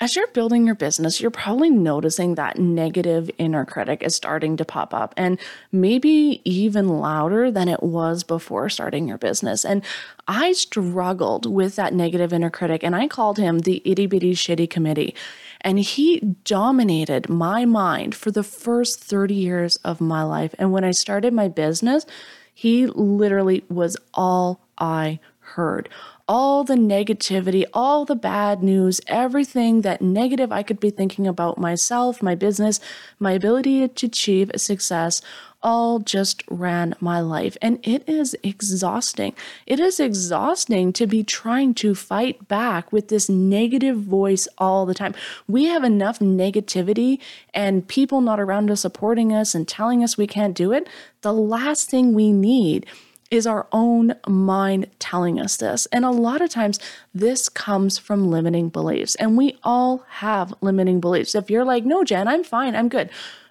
As you're building your business, you're probably noticing that negative inner critic is starting to pop up and maybe even louder than it was before starting your business. And I struggled with that negative inner critic and I called him the itty bitty shitty committee. And he dominated my mind for the first 30 years of my life. And when I started my business, he literally was all I heard all the negativity, all the bad news, everything that negative I could be thinking about myself, my business, my ability to achieve success, all just ran my life. And it is exhausting. It is exhausting to be trying to fight back with this negative voice all the time. We have enough negativity and people not around us supporting us and telling us we can't do it. The last thing we need is our own mind telling us this. And a lot of times, this comes from limiting beliefs. And we all have limiting beliefs. If you're like, no, Jen, I'm fine, I'm good.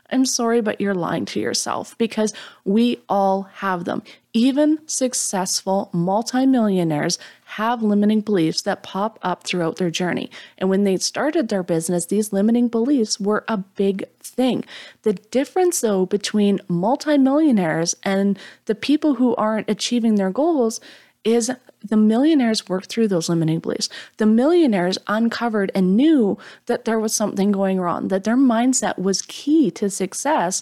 I'm sorry, but you're lying to yourself because we all have them. Even successful multimillionaires have limiting beliefs that pop up throughout their journey. And when they started their business, these limiting beliefs were a big thing. The difference, though, between multimillionaires and the people who aren't achieving their goals is the millionaires worked through those limiting beliefs. The millionaires uncovered and knew that there was something going wrong, that their mindset was key to success,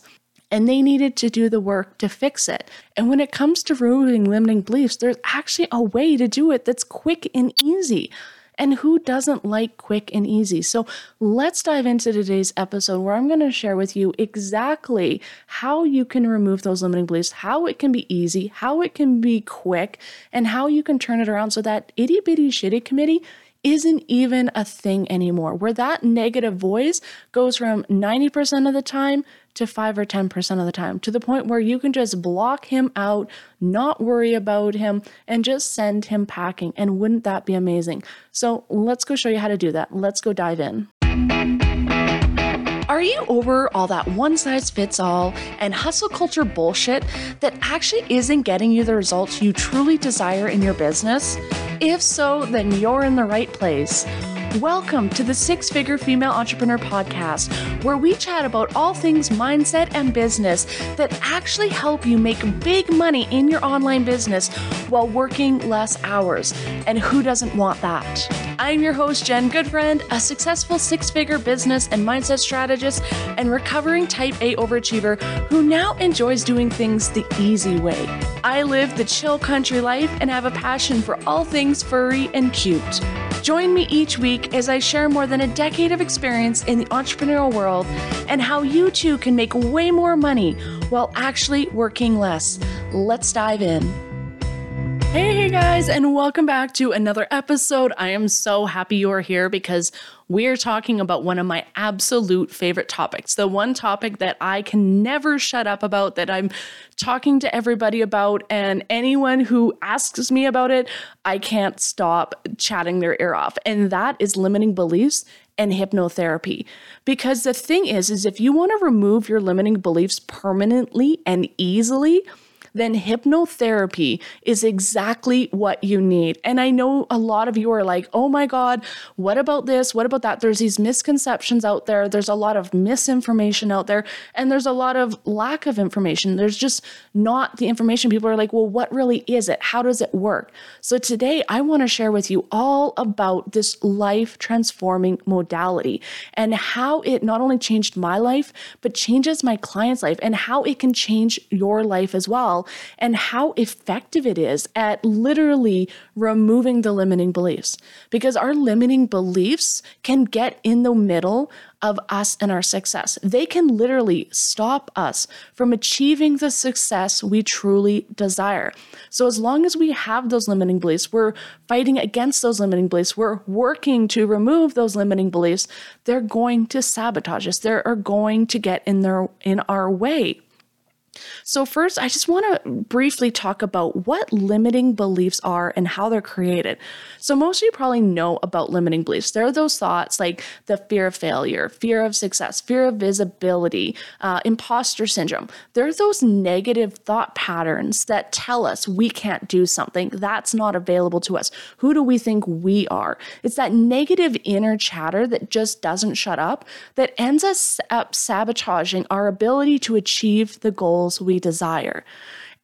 and they needed to do the work to fix it. And when it comes to removing limiting beliefs, there's actually a way to do it that's quick and easy. And who doesn't like quick and easy? So let's dive into today's episode where I'm going to share with you exactly how you can remove those limiting beliefs, how it can be easy, how it can be quick, and how you can turn it around so that itty bitty shitty committee isn't even a thing anymore, where that negative voice goes from 90% of the time to 5 or 10% of the time, to the point where you can just block him out, not worry about him, and just send him packing. And wouldn't that be amazing? So let's go show you how to do that. Let's go dive in. Are you over all that one size fits all and hustle culture bullshit that actually isn't getting you the results you truly desire in your business? If so, then you're in the right place. Welcome to the Six Figure Female Entrepreneur Podcast, where we chat about all things mindset and business that actually help you make big money in your online business while working less hours. And who doesn't want that? I'm your host, Jen Goodfriend, a successful six figure business and mindset strategist and recovering type A overachiever who now enjoys doing things the easy way. I live the chill country life and have a passion for all things furry and cute. Join me each week as I share more than a decade of experience in the entrepreneurial world and how you too can make way more money while actually working less. Let's dive in. Hey, hey guys, and welcome back to another episode. I am so happy you're here because we're talking about one of my absolute favorite topics. The one topic that I can never shut up about, that I'm talking to everybody about, and anyone who asks me about it, I can't stop chatting their ear off. And that is limiting beliefs and hypnotherapy. Because the thing is, is if you want to remove your limiting beliefs permanently and easily, then hypnotherapy is exactly what you need. And I know a lot of you are like, oh my God, what about this? What about that? There's these misconceptions out there. There's a lot of misinformation out there, and there's a lot of lack of information. There's just not the information. People are like, well, what really is it? How does it work? So today, I want to share with you all about this life transforming modality and how it not only changed my life, but changes my client's life and how it can change your life as well and how effective it is at literally removing the limiting beliefs. Because our limiting beliefs can get in the middle of us and our success. They can literally stop us from achieving the success we truly desire. So, as long as we have those limiting beliefs, we're fighting against those limiting beliefs, we're working to remove those limiting beliefs, they're going to sabotage us. They are going to get in their in our way. So, first, I just want to briefly talk about what limiting beliefs are and how they're created. So, most of you probably know about limiting beliefs. There are those thoughts like the fear of failure, fear of success, fear of visibility, uh, imposter syndrome. There are those negative thought patterns that tell us we can't do something, that's not available to us. Who do we think we are? It's that negative inner chatter that just doesn't shut up that ends us up sabotaging our ability to achieve the goals we desire.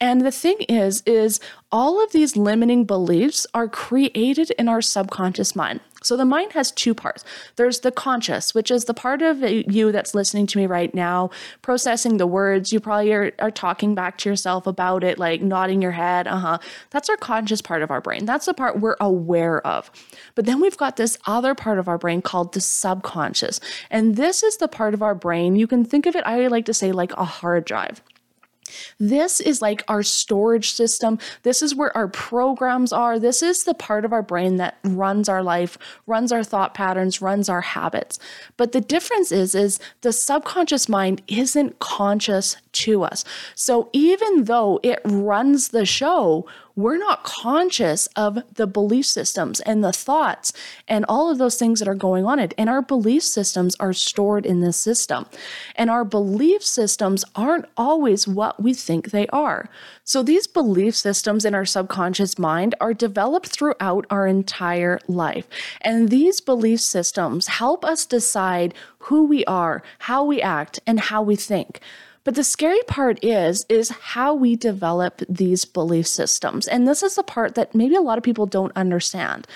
And the thing is, is all of these limiting beliefs are created in our subconscious mind. So the mind has two parts. There's the conscious, which is the part of you that's listening to me right now, processing the words. You probably are, are talking back to yourself about it, like nodding your head. Uh huh. That's our conscious part of our brain. That's the part we're aware of. But then we've got this other part of our brain called the subconscious. And this is the part of our brain, you can think of it, I like to say, like a hard drive. This is like our storage system. This is where our programs are. This is the part of our brain that runs our life, runs our thought patterns, runs our habits. But the difference is is the subconscious mind isn't conscious to us. So even though it runs the show, we're not conscious of the belief systems and the thoughts and all of those things that are going on it. And our belief systems are stored in this system. And our belief systems aren't always what we think they are. So these belief systems in our subconscious mind are developed throughout our entire life. And these belief systems help us decide who we are, how we act, and how we think. But the scary part is is how we develop these belief systems. And this is the part that maybe a lot of people don't understand.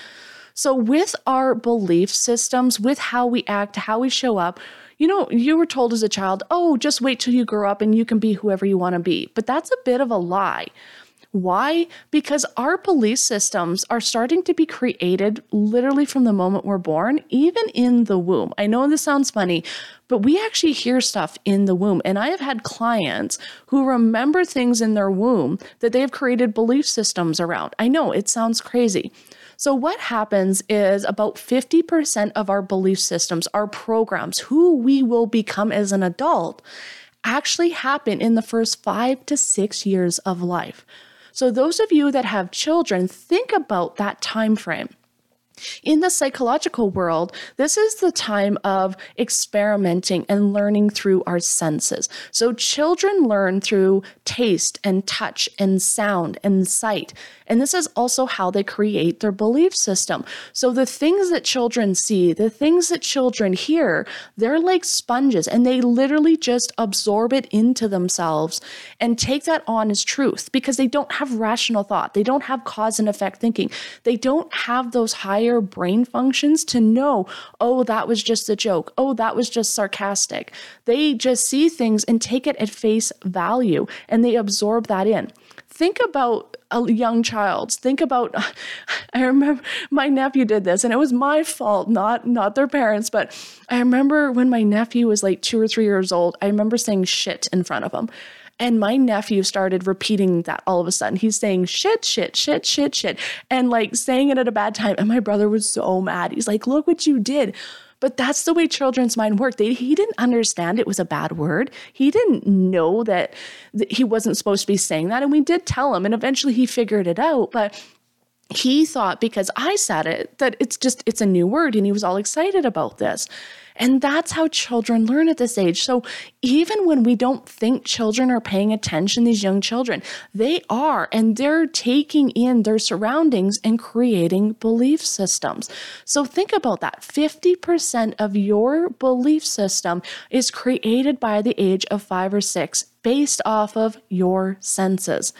So with our belief systems, with how we act, how we show up, you know, you were told as a child, "Oh, just wait till you grow up and you can be whoever you want to be." But that's a bit of a lie. Why? Because our belief systems are starting to be created literally from the moment we're born, even in the womb. I know this sounds funny, but we actually hear stuff in the womb. And I have had clients who remember things in their womb that they have created belief systems around. I know it sounds crazy. So, what happens is about 50% of our belief systems, our programs, who we will become as an adult, actually happen in the first five to six years of life. So those of you that have children, think about that time frame. In the psychological world, this is the time of experimenting and learning through our senses. So, children learn through taste and touch and sound and sight. And this is also how they create their belief system. So, the things that children see, the things that children hear, they're like sponges and they literally just absorb it into themselves and take that on as truth because they don't have rational thought. They don't have cause and effect thinking. They don't have those higher brain functions to know, oh, that was just a joke. Oh, that was just sarcastic. They just see things and take it at face value and they absorb that in. Think about a young child. Think about I remember my nephew did this and it was my fault, not not their parents, but I remember when my nephew was like 2 or 3 years old, I remember saying shit in front of him. And my nephew started repeating that all of a sudden. He's saying shit, shit, shit, shit, shit, and like saying it at a bad time. And my brother was so mad. He's like, look what you did. But that's the way children's mind work. They, he didn't understand it was a bad word. He didn't know that, that he wasn't supposed to be saying that. And we did tell him, and eventually he figured it out. But he thought because I said it that it's just it's a new word and he was all excited about this. And that's how children learn at this age. So even when we don't think children are paying attention, these young children, they are, and they're taking in their surroundings and creating belief systems. So think about that 50% of your belief system is created by the age of five or six based off of your senses.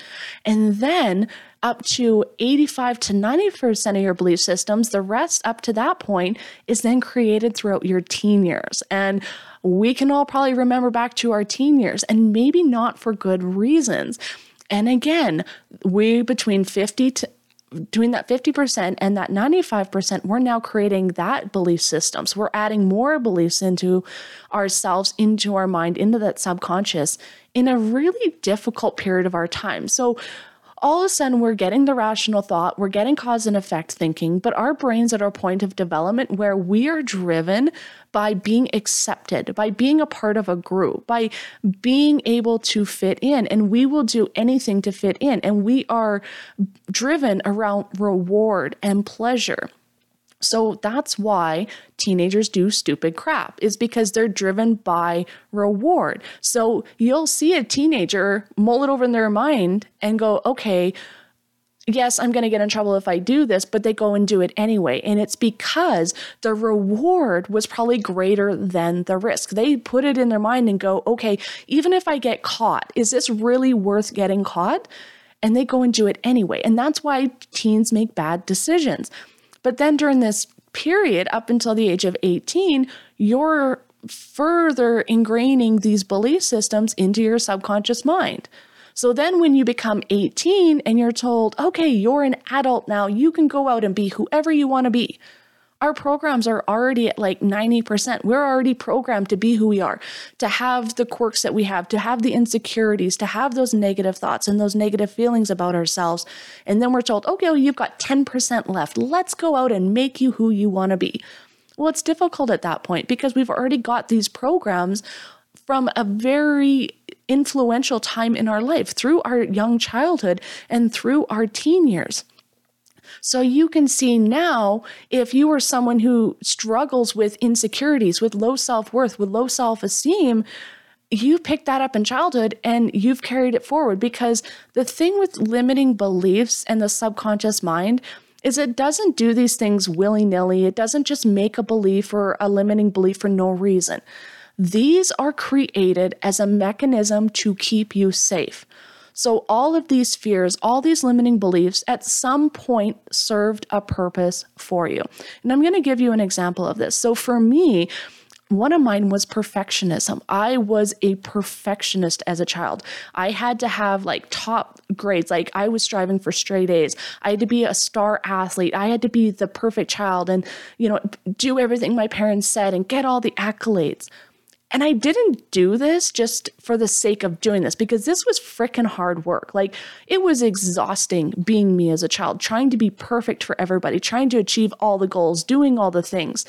And then up to 85 to 90% of your belief systems, the rest up to that point is then created throughout your teen years. And we can all probably remember back to our teen years and maybe not for good reasons. And again, we between 50 to doing that 50% and that 95%, we're now creating that belief system. So we're adding more beliefs into ourselves, into our mind, into that subconscious in a really difficult period of our time. So all of a sudden we're getting the rational thought, we're getting cause and effect thinking, but our brains at our point of development where we are driven by being accepted, by being a part of a group, by being able to fit in. And we will do anything to fit in. And we are driven around reward and pleasure. So that's why teenagers do stupid crap, is because they're driven by reward. So you'll see a teenager mull it over in their mind and go, okay, yes, I'm going to get in trouble if I do this, but they go and do it anyway. And it's because the reward was probably greater than the risk. They put it in their mind and go, okay, even if I get caught, is this really worth getting caught? And they go and do it anyway. And that's why teens make bad decisions but then during this period, up until the age of 18, you're further ingraining these belief systems into your subconscious mind. So then when you become 18 and you're told, okay, you're an adult now, you can go out and be whoever you want to be our programs are already at like 90%. We're already programmed to be who we are, to have the quirks that we have, to have the insecurities, to have those negative thoughts and those negative feelings about ourselves. And then we're told, okay, well, you've got 10% left. Let's go out and make you who you want to be. Well, it's difficult at that point because we've already got these programs from a very influential time in our life through our young childhood and through our teen years. So you can see now if you are someone who struggles with insecurities, with low self worth, with low self esteem, you picked that up in childhood and you've carried it forward because the thing with limiting beliefs and the subconscious mind is it doesn't do these things willy nilly. It doesn't just make a belief or a limiting belief for no reason. These are created as a mechanism to keep you safe. So, all of these fears, all these limiting beliefs at some point served a purpose for you. And I'm going to give you an example of this. So, for me, one of mine was perfectionism. I was a perfectionist as a child. I had to have like top grades. Like I was striving for straight A's. I had to be a star athlete. I had to be the perfect child and, you know, do everything my parents said and get all the accolades. And I didn't do this just for the sake of doing this because this was freaking hard work. Like it was exhausting being me as a child, trying to be perfect for everybody, trying to achieve all the goals, doing all the things.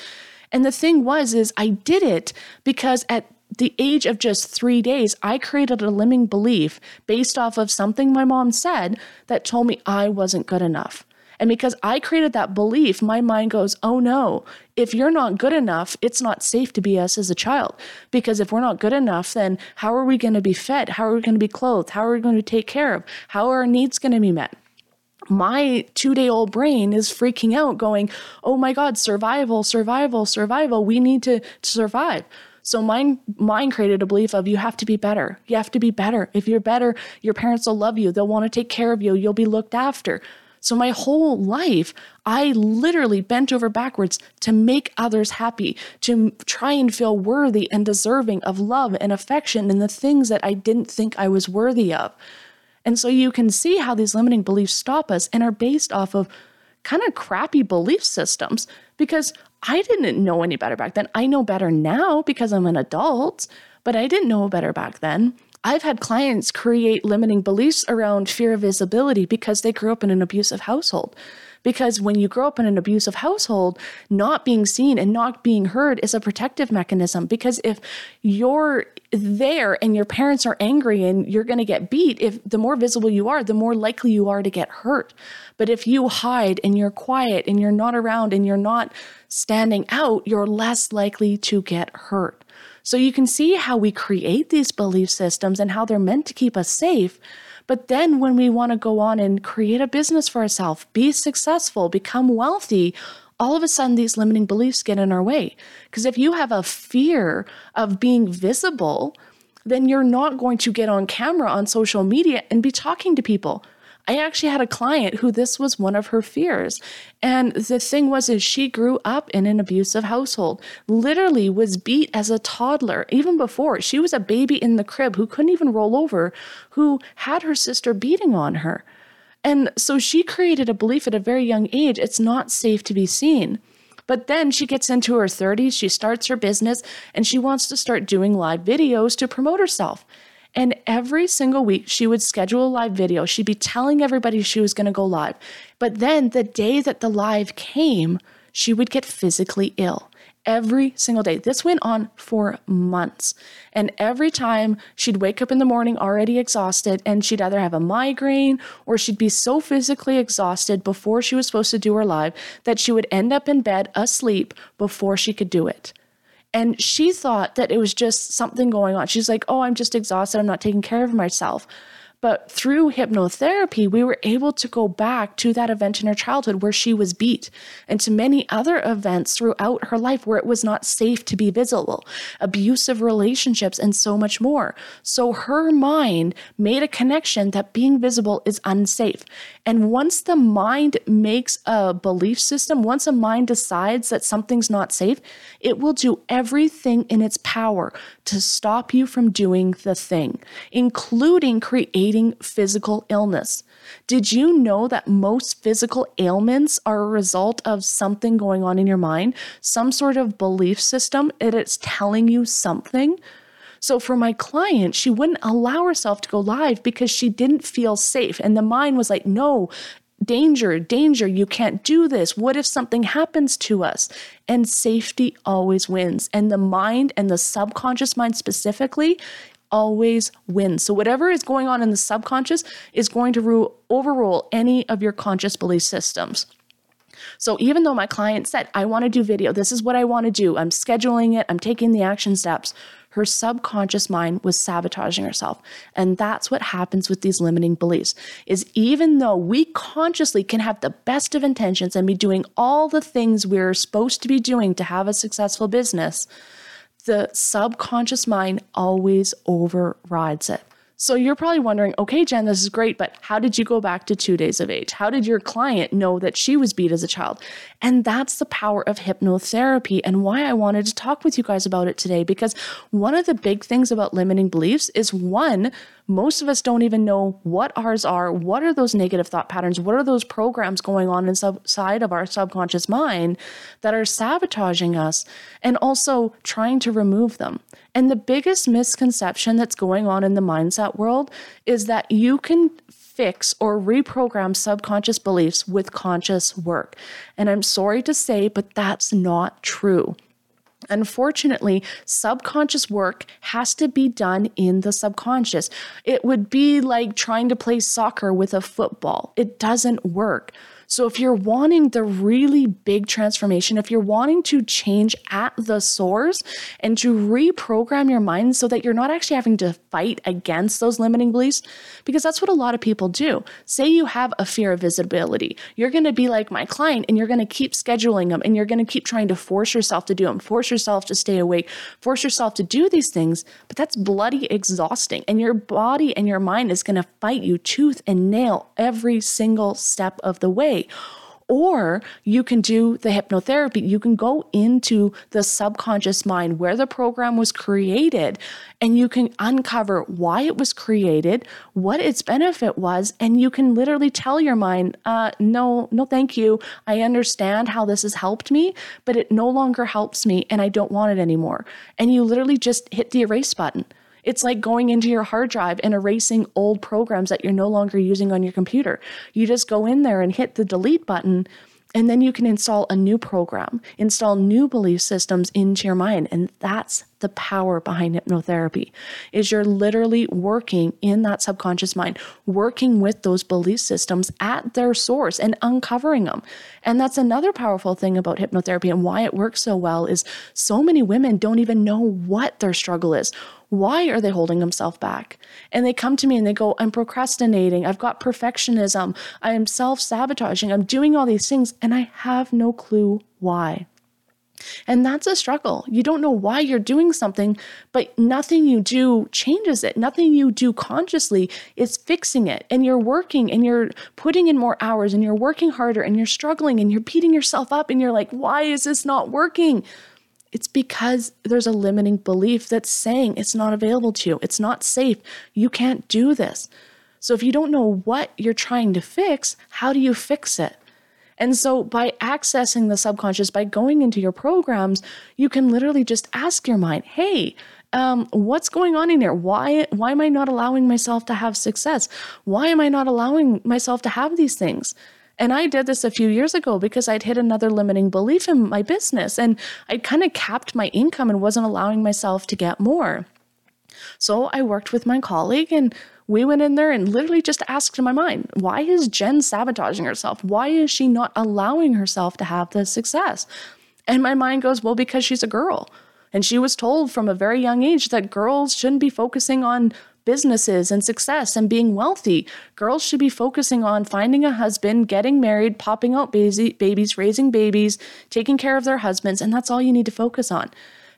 And the thing was is I did it because at the age of just 3 days, I created a limiting belief based off of something my mom said that told me I wasn't good enough. And because I created that belief, my mind goes, oh no, if you're not good enough, it's not safe to be us as a child. Because if we're not good enough, then how are we going to be fed? How are we going to be clothed? How are we going to take care of? How are our needs going to be met? my two day old brain is freaking out, going, Oh my God, survival, survival, survival. We need to, to survive. So mine mine created a belief of you have to be better. You have to be better. If you're better, your parents will love you. They'll want to take care of you. You'll be looked after. So, my whole life, I literally bent over backwards to make others happy, to try and feel worthy and deserving of love and affection and the things that I didn't think I was worthy of. And so, you can see how these limiting beliefs stop us and are based off of kind of crappy belief systems because I didn't know any better back then. I know better now because I'm an adult, but I didn't know better back then. I've had clients create limiting beliefs around fear of visibility because they grew up in an abusive household. Because when you grow up in an abusive household, not being seen and not being heard is a protective mechanism. Because if you're there and your parents are angry and you're going to get beat, if the more visible you are, the more likely you are to get hurt. But if you hide and you're quiet and you're not around and you're not standing out, you're less likely to get hurt. So you can see how we create these belief systems and how they're meant to keep us safe. But then when we want to go on and create a business for ourselves, be successful, become wealthy, all of a sudden these limiting beliefs get in our way. Because if you have a fear of being visible, then you're not going to get on camera on social media and be talking to people. I actually had a client who this was one of her fears. And the thing was is she grew up in an abusive household. Literally was beat as a toddler even before. She was a baby in the crib who couldn't even roll over, who had her sister beating on her. And so she created a belief at a very young age it's not safe to be seen. But then she gets into her 30s, she starts her business, and she wants to start doing live videos to promote herself. And every single week, she would schedule a live video. She'd be telling everybody she was going to go live. But then the day that the live came, she would get physically ill every single day. This went on for months. And every time she'd wake up in the morning already exhausted, and she'd either have a migraine or she'd be so physically exhausted before she was supposed to do her live that she would end up in bed asleep before she could do it. And she thought that it was just something going on. She's like, oh, I'm just exhausted. I'm not taking care of myself. But through hypnotherapy, we were able to go back to that event in her childhood where she was beat and to many other events throughout her life where it was not safe to be visible, abusive relationships, and so much more. So her mind made a connection that being visible is unsafe. And once the mind makes a belief system, once a mind decides that something's not safe, it will do everything in its power to stop you from doing the thing, including creating physical illness. Did you know that most physical ailments are a result of something going on in your mind, some sort of belief system that it's telling you something? So for my client, she wouldn't allow herself to go live because she didn't feel safe. And the mind was like, no, danger, danger, you can't do this. What if something happens to us? And safety always wins. And the mind and the subconscious mind specifically always wins. So whatever is going on in the subconscious is going to ru- overrule any of your conscious belief systems. So even though my client said, I want to do video, this is what I want to do, I'm scheduling it, I'm taking the action steps, her subconscious mind was sabotaging herself. And that's what happens with these limiting beliefs is even though we consciously can have the best of intentions and be doing all the things we're supposed to be doing to have a successful business, the subconscious mind always overrides it. So you're probably wondering, okay, Jen, this is great, but how did you go back to two days of age? How did your client know that she was beat as a child? And that's the power of hypnotherapy and why I wanted to talk with you guys about it today. Because one of the big things about limiting beliefs is one, most of us don't even know what ours are. What are those negative thought patterns? What are those programs going on inside of our subconscious mind that are sabotaging us and also trying to remove them? And the biggest misconception that's going on in the mindset world is that you can fix or reprogram subconscious beliefs with conscious work. And I'm sorry to say, but that's not true. Unfortunately, subconscious work has to be done in the subconscious. It would be like trying to play soccer with a football, it doesn't work. So, if you're wanting the really big transformation, if you're wanting to change at the source and to reprogram your mind so that you're not actually having to fight against those limiting beliefs, because that's what a lot of people do. Say you have a fear of visibility, you're going to be like my client and you're going to keep scheduling them and you're going to keep trying to force yourself to do them, force yourself to stay awake, force yourself to do these things, but that's bloody exhausting. And your body and your mind is going to fight you tooth and nail every single step of the way Or you can do the hypnotherapy. You can go into the subconscious mind where the program was created and you can uncover why it was created, what its benefit was, and you can literally tell your mind, uh, no, no, thank you. I understand how this has helped me, but it no longer helps me and I don't want it anymore. And you literally just hit the erase button. It's like going into your hard drive and erasing old programs that you're no longer using on your computer. You just go in there and hit the delete button and then you can install a new program, install new belief systems into your mind. And that's the power behind hypnotherapy is you're literally working in that subconscious mind, working with those belief systems at their source and uncovering them. And that's another powerful thing about hypnotherapy and why it works so well is so many women don't even know what their struggle is why are they holding themselves back? And they come to me and they go, I'm procrastinating. I've got perfectionism. I am self sabotaging. I'm doing all these things and I have no clue why. And that's a struggle. You don't know why you're doing something, but nothing you do changes it. Nothing you do consciously is fixing it. And you're working and you're putting in more hours and you're working harder and you're struggling and you're beating yourself up and you're like, why is this not working? It's because there's a limiting belief that's saying it's not available to you. It's not safe. You can't do this. So if you don't know what you're trying to fix, how do you fix it? And so, by accessing the subconscious, by going into your programs, you can literally just ask your mind, hey, um, what's going on in there? Why, why am I not allowing myself to have success? Why am I not allowing myself to have these things? And I did this a few years ago because I'd hit another limiting belief in my business and I'd kind of capped my income and wasn't allowing myself to get more. So I worked with my colleague and we went in there and literally just asked in my mind, why is Jen sabotaging herself? Why is she not allowing herself to have the success? And my mind goes, well, because she's a girl. And she was told from a very young age that girls shouldn't be focusing on businesses and success and being wealthy. Girls should be focusing on finding a husband, getting married, popping out babies, raising babies, taking care of their husbands, and that's all you need to focus on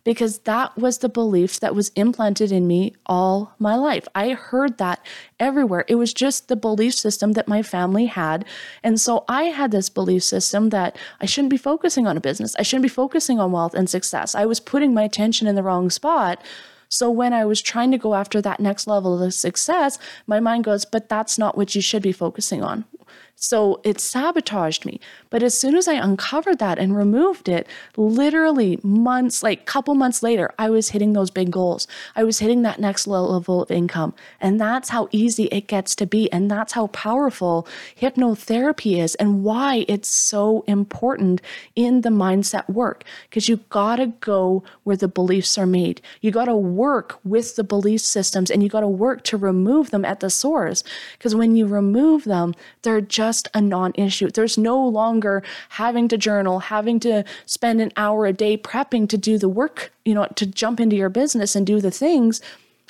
because that was the belief that was implanted in me all my life. I heard that everywhere. It was just the belief system that my family had. And so I had this belief system that I shouldn't be focusing on a business, I shouldn't be focusing on wealth and success. I was putting my attention in the wrong spot. So when I was trying to go after that next level of success, my mind goes, but that's not what you should be focusing on. So it sabotaged me. But as soon as I uncovered that and removed it, literally months, like couple months later, I was hitting those big goals. I was hitting that next level of income. And that's how easy it gets to be. And that's how powerful hypnotherapy is and why it's so important in the mindset work. Because you gotta go where the beliefs are made. You gotta work with the belief systems and you gotta work to remove them at the source. Because when you remove them, they're just just a non issue. There's no longer having to journal, having to spend an hour a day prepping to do the work, you know, to jump into your business and do the things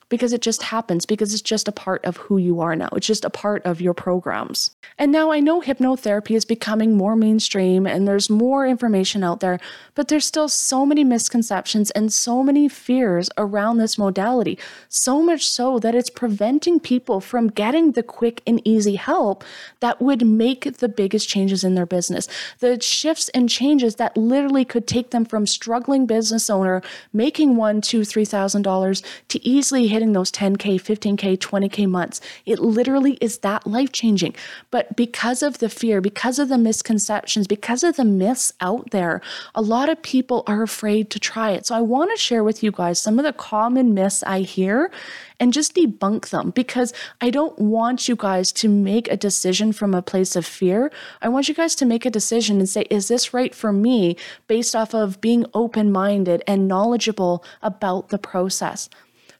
because it just happens, because it's just a part of who you are now. It's just a part of your programs. And now I know hypnotherapy is becoming more mainstream and there's more information out there, but there's still so many misconceptions and so many fears around this modality. So much so that it's preventing people from getting the quick and easy help that would make the biggest changes in their business. The shifts and changes that literally could take them from struggling business owner making one, two, three thousand dollars to easily hit hitting those 10K, 15K, 20K months. It literally is that life changing. But because of the fear, because of the misconceptions, because of the myths out there, a lot of people are afraid to try it. So I want to share with you guys some of the common myths I hear and just debunk them because I don't want you guys to make a decision from a place of fear. I want you guys to make a decision and say, is this right for me based off of being open minded and knowledgeable about the process?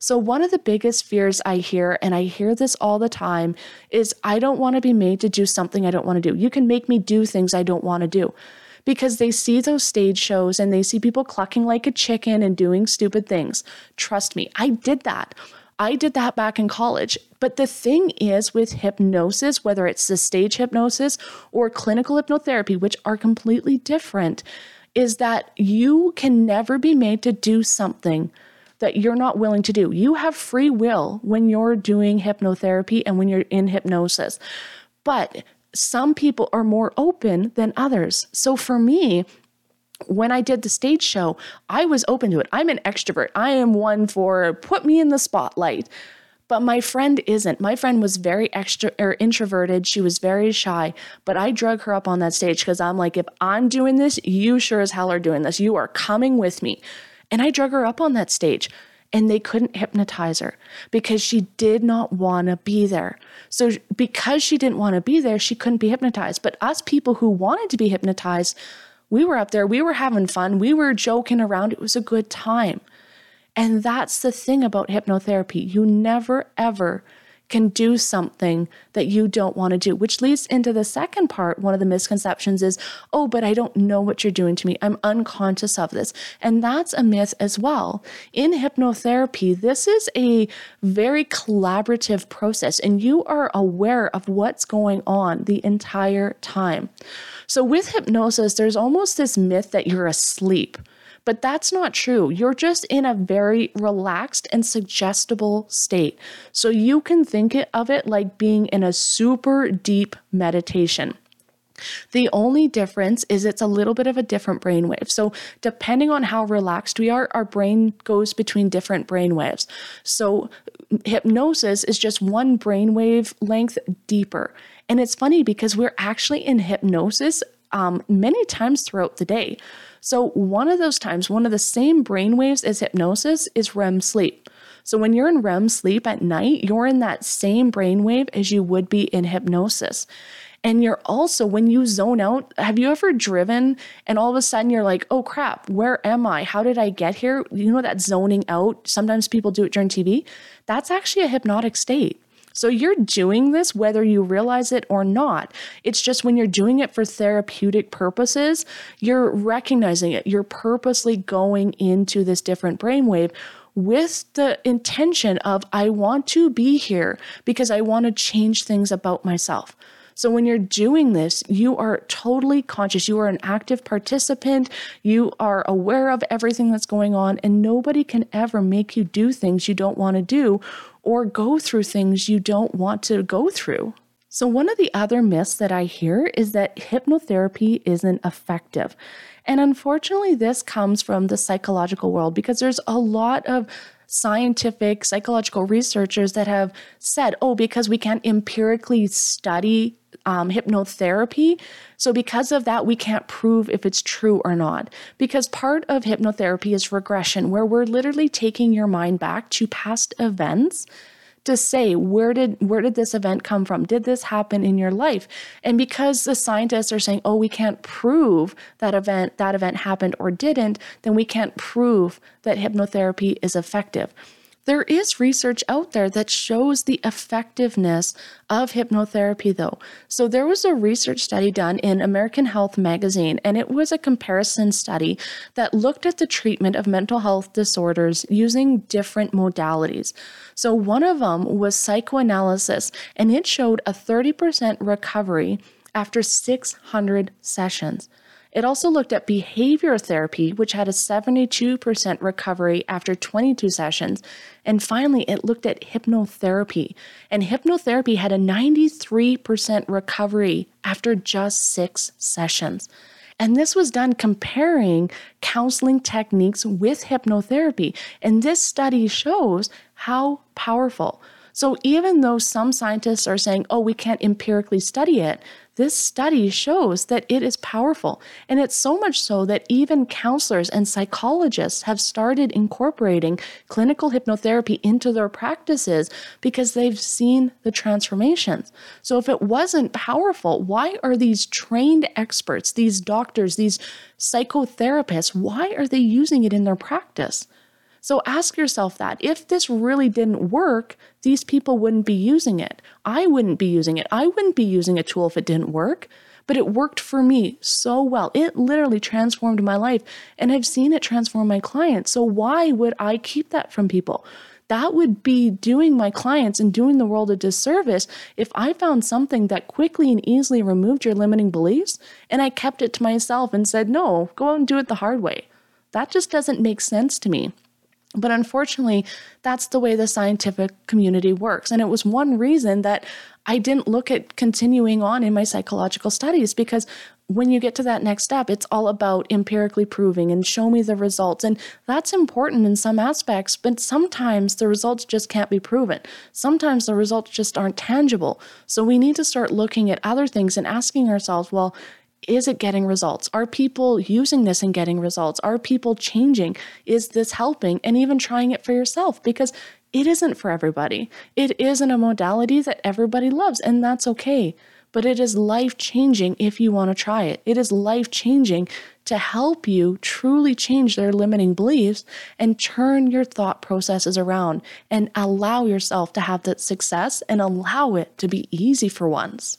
So, one of the biggest fears I hear, and I hear this all the time, is I don't want to be made to do something I don't want to do. You can make me do things I don't want to do because they see those stage shows and they see people clucking like a chicken and doing stupid things. Trust me, I did that. I did that back in college. But the thing is with hypnosis, whether it's the stage hypnosis or clinical hypnotherapy, which are completely different, is that you can never be made to do something that you're not willing to do. You have free will when you're doing hypnotherapy and when you're in hypnosis. But some people are more open than others. So for me, when I did the stage show, I was open to it. I'm an extrovert. I am one for put me in the spotlight. But my friend isn't. My friend was very extra or er, introverted. She was very shy. But I drug her up on that stage because I'm like, if I'm doing this, you sure as hell are doing this. You are coming with me. And I drug her up on that stage and they couldn't hypnotize her because she did not want to be there. So, because she didn't want to be there, she couldn't be hypnotized. But us people who wanted to be hypnotized, we were up there, we were having fun, we were joking around. It was a good time. And that's the thing about hypnotherapy. You never, ever can do something that you don't want to do, which leads into the second part. One of the misconceptions is, oh, but I don't know what you're doing to me. I'm unconscious of this. And that's a myth as well. In hypnotherapy, this is a very collaborative process, and you are aware of what's going on the entire time. So, with hypnosis, there's almost this myth that you're asleep. But that's not true. You're just in a very relaxed and suggestible state. So you can think of it like being in a super deep meditation. The only difference is it's a little bit of a different brainwave. So, depending on how relaxed we are, our brain goes between different brainwaves. So, hypnosis is just one brainwave length deeper. And it's funny because we're actually in hypnosis um, many times throughout the day. So, one of those times, one of the same brain waves as hypnosis is REM sleep. So, when you're in REM sleep at night, you're in that same brainwave as you would be in hypnosis. And you're also, when you zone out, have you ever driven and all of a sudden you're like, oh crap, where am I? How did I get here? You know, that zoning out. Sometimes people do it during TV. That's actually a hypnotic state. So you're doing this whether you realize it or not. It's just when you're doing it for therapeutic purposes, you're recognizing it. You're purposely going into this different brainwave with the intention of, I want to be here because I want to change things about myself. So when you're doing this, you are totally conscious. You are an active participant. You are aware of everything that's going on, and nobody can ever make you do things you don't want to do or go through things you don't want to go through. So, one of the other myths that I hear is that hypnotherapy isn't effective. And unfortunately, this comes from the psychological world because there's a lot of scientific psychological researchers that have said, oh, because we can't empirically study um, hypnotherapy. So, because of that, we can't prove if it's true or not. Because part of hypnotherapy is regression, where we're literally taking your mind back to past events to say where did where did this event come from did this happen in your life and because the scientists are saying oh we can't prove that event that event happened or didn't then we can't prove that hypnotherapy is effective there is research out there that shows the effectiveness of hypnotherapy, though. So, there was a research study done in American Health magazine, and it was a comparison study that looked at the treatment of mental health disorders using different modalities. So, one of them was psychoanalysis, and it showed a 30% recovery after 600 sessions. It also looked at behavior therapy, which had a 72% recovery after 22 sessions. And finally, it looked at hypnotherapy. And hypnotherapy had a 93% recovery after just six sessions. And this was done comparing counseling techniques with hypnotherapy. And this study shows how powerful. So, even though some scientists are saying, oh, we can't empirically study it, this study shows that it is powerful. And it's so much so that even counselors and psychologists have started incorporating clinical hypnotherapy into their practices because they've seen the transformations. So, if it wasn't powerful, why are these trained experts, these doctors, these psychotherapists, why are they using it in their practice? So ask yourself that. If this really didn't work, these people wouldn't be using it. I wouldn't be using it. I wouldn't be using a tool if it didn't work. But it worked for me so well. It literally transformed my life, and I've seen it transform my clients. So, why would I keep that from people? That would be doing my clients and doing the world a disservice if I found something that quickly and easily removed your limiting beliefs and I kept it to myself and said, no, go out and do it the hard way. That just doesn't make sense to me. But unfortunately, that's the way the scientific community works. And it was one reason that I didn't look at continuing on in my psychological studies because when you get to that next step, it's all about empirically proving and show me the results. And that's important in some aspects, but sometimes the results just can't be proven. Sometimes the results just aren't tangible. So we need to start looking at other things and asking ourselves, well, is it getting results? Are people using this and getting results? Are people changing? Is this helping? And even trying it for yourself because it isn't for everybody. It isn't a modality that everybody loves, and that's okay. But it is life changing if you want to try it. It is life changing to help you truly change their limiting beliefs and turn your thought processes around and allow yourself to have that success and allow it to be easy for once.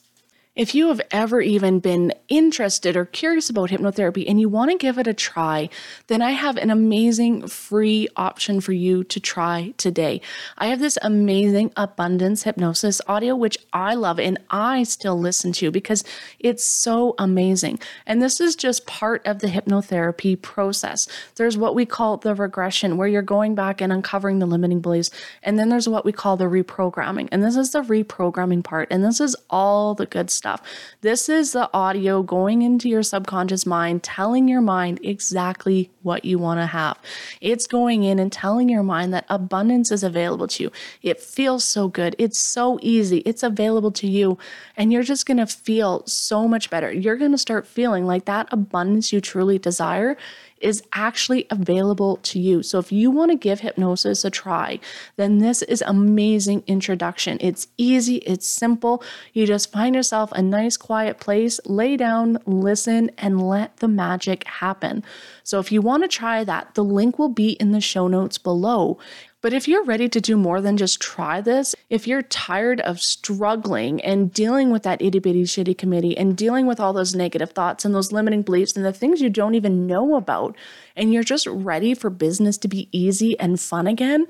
If you have ever even been interested or curious about hypnotherapy and you want to give it a try, then I have an amazing free option for you to try today. I have this amazing abundance hypnosis audio, which I love and I still listen to because it's so amazing. And this is just part of the hypnotherapy process. There's what we call the regression, where you're going back and uncovering the limiting beliefs. And then there's what we call the reprogramming. And this is the reprogramming part. And this is all the good stuff stuff. This is the audio going into your subconscious mind, telling your mind exactly what you want to have. It's going in and telling your mind that abundance is available to you. It feels so good. It's so easy. It's available to you. And you're just going to feel so much better. You're going to start feeling like that abundance you truly desire is actually available to you. So if you want to give hypnosis a try, then this is amazing introduction. It's easy, it's simple. You just find yourself a nice quiet place, lay down, listen and let the magic happen. So if you want to try that, the link will be in the show notes below. But if you're ready to do more than just try this, if you're tired of struggling and dealing with that itty bitty shitty committee and dealing with all those negative thoughts and those limiting beliefs and the things you don't even know about, and you're just ready for business to be easy and fun again,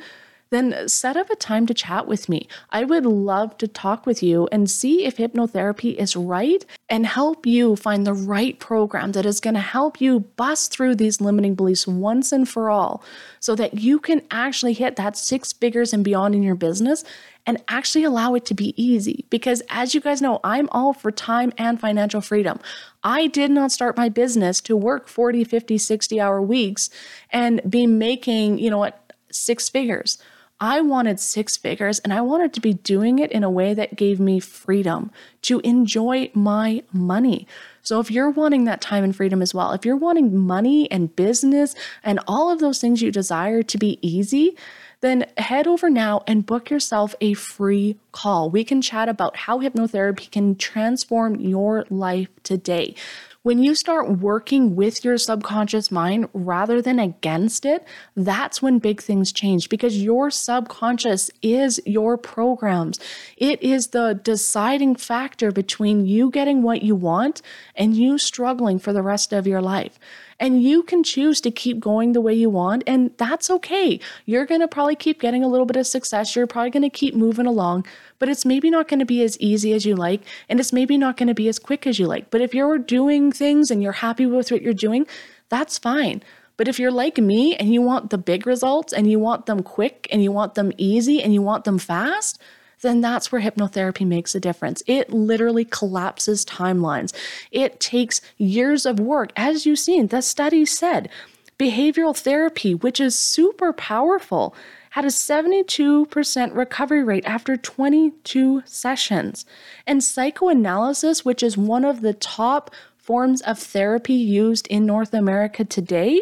then set up a time to chat with me. I would love to talk with you and see if hypnotherapy is right and help you find the right program that is going to help you bust through these limiting beliefs once and for all so that you can actually hit that six figures and beyond in your business and actually allow it to be easy. Because as you guys know, I'm all for time and financial freedom. I did not start my business to work 40, 50, 60 hour weeks and be making, you know what, six figures. I wanted six figures and I wanted to be doing it in a way that gave me freedom to enjoy my money. So, if you're wanting that time and freedom as well, if you're wanting money and business and all of those things you desire to be easy, then head over now and book yourself a free call. We can chat about how hypnotherapy can transform your life today. When you start working with your subconscious mind rather than against it, that's when big things change because your subconscious is your programs. It is the deciding factor between you getting what you want and you struggling for the rest of your life. And you can choose to keep going the way you want, and that's okay. You're gonna probably keep getting a little bit of success. You're probably gonna keep moving along, but it's maybe not gonna be as easy as you like, and it's maybe not gonna be as quick as you like. But if you're doing things and you're happy with what you're doing, that's fine. But if you're like me and you want the big results and you want them quick and you want them easy and you want them fast, then that's where hypnotherapy makes a difference. It literally collapses timelines. It takes years of work. As you've seen, the study said behavioral therapy, which is super powerful, had a 72% recovery rate after 22 sessions. And psychoanalysis, which is one of the top forms of therapy used in North America today,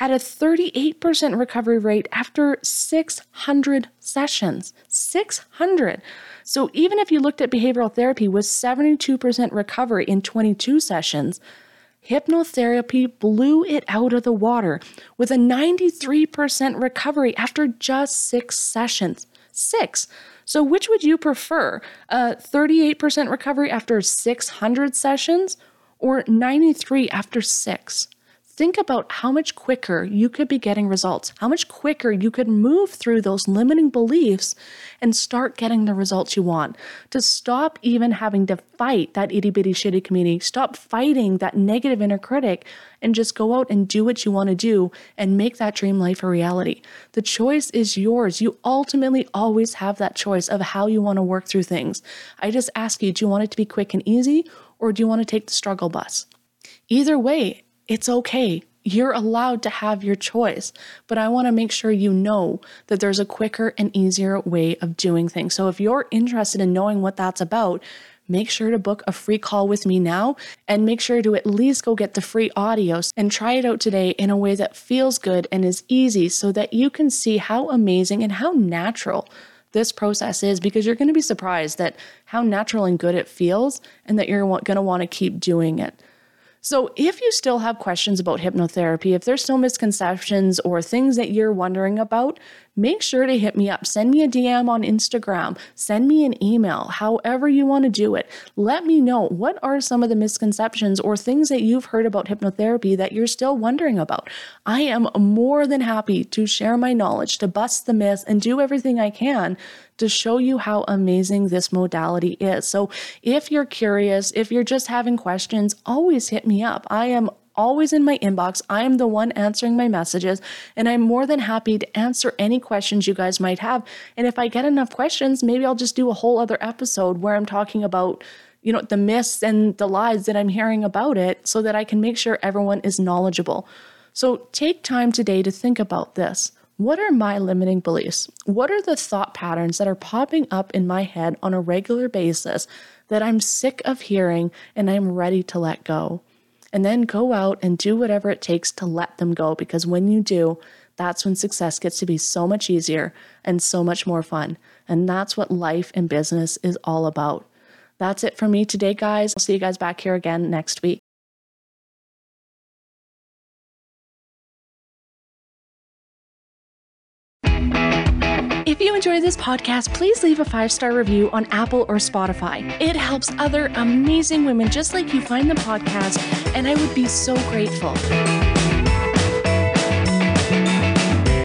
had a 38% recovery rate after 600 sessions. 600. So even if you looked at behavioral therapy with 72% recovery in 22 sessions, hypnotherapy blew it out of the water with a 93% recovery after just six sessions. Six. So, which would you prefer? A 38% recovery after 600 sessions or 93 after six? Think about how much quicker you could be getting results, how much quicker you could move through those limiting beliefs and start getting the results you want. To stop even having to fight that itty bitty shitty committee, stop fighting that negative inner critic, and just go out and do what you want to do and make that dream life a reality. The choice is yours. You ultimately always have that choice of how you want to work through things. I just ask you do you want it to be quick and easy, or do you want to take the struggle bus? Either way, it's okay. You're allowed to have your choice, but I want to make sure you know that there's a quicker and easier way of doing things. So if you're interested in knowing what that's about, make sure to book a free call with me now and make sure to at least go get the free audios and try it out today in a way that feels good and is easy so that you can see how amazing and how natural this process is because you're going to be surprised at how natural and good it feels and that you're going to want to keep doing it. So, if you still have questions about hypnotherapy, if there's still misconceptions or things that you're wondering about, make sure to hit me up. Send me a DM on Instagram, send me an email, however you want to do it. Let me know what are some of the misconceptions or things that you've heard about hypnotherapy that you're still wondering about. I am more than happy to share my knowledge, to bust the myths, and do everything I can to show you how amazing this modality is. So, if you're curious, if you're just having questions, always hit me up. I am always in my inbox. I am the one answering my messages, and I'm more than happy to answer any questions you guys might have. And if I get enough questions, maybe I'll just do a whole other episode where I'm talking about you know, the myths and the lies that I'm hearing about it so that I can make sure everyone is knowledgeable. So take time today to think about this. What are my limiting beliefs? What are the thought patterns that are popping up in my head on a regular basis that I'm sick of hearing and I'm ready to let go? And then go out and do whatever it takes to let them go because when you do, that's when success gets to be so much easier and so much more fun. And that's what life and business is all about. That's it for me today, guys. I'll see you guys back here again next week. If you enjoy this podcast, please leave a five star review on Apple or Spotify. It helps other amazing women just like you find the podcast, and I would be so grateful.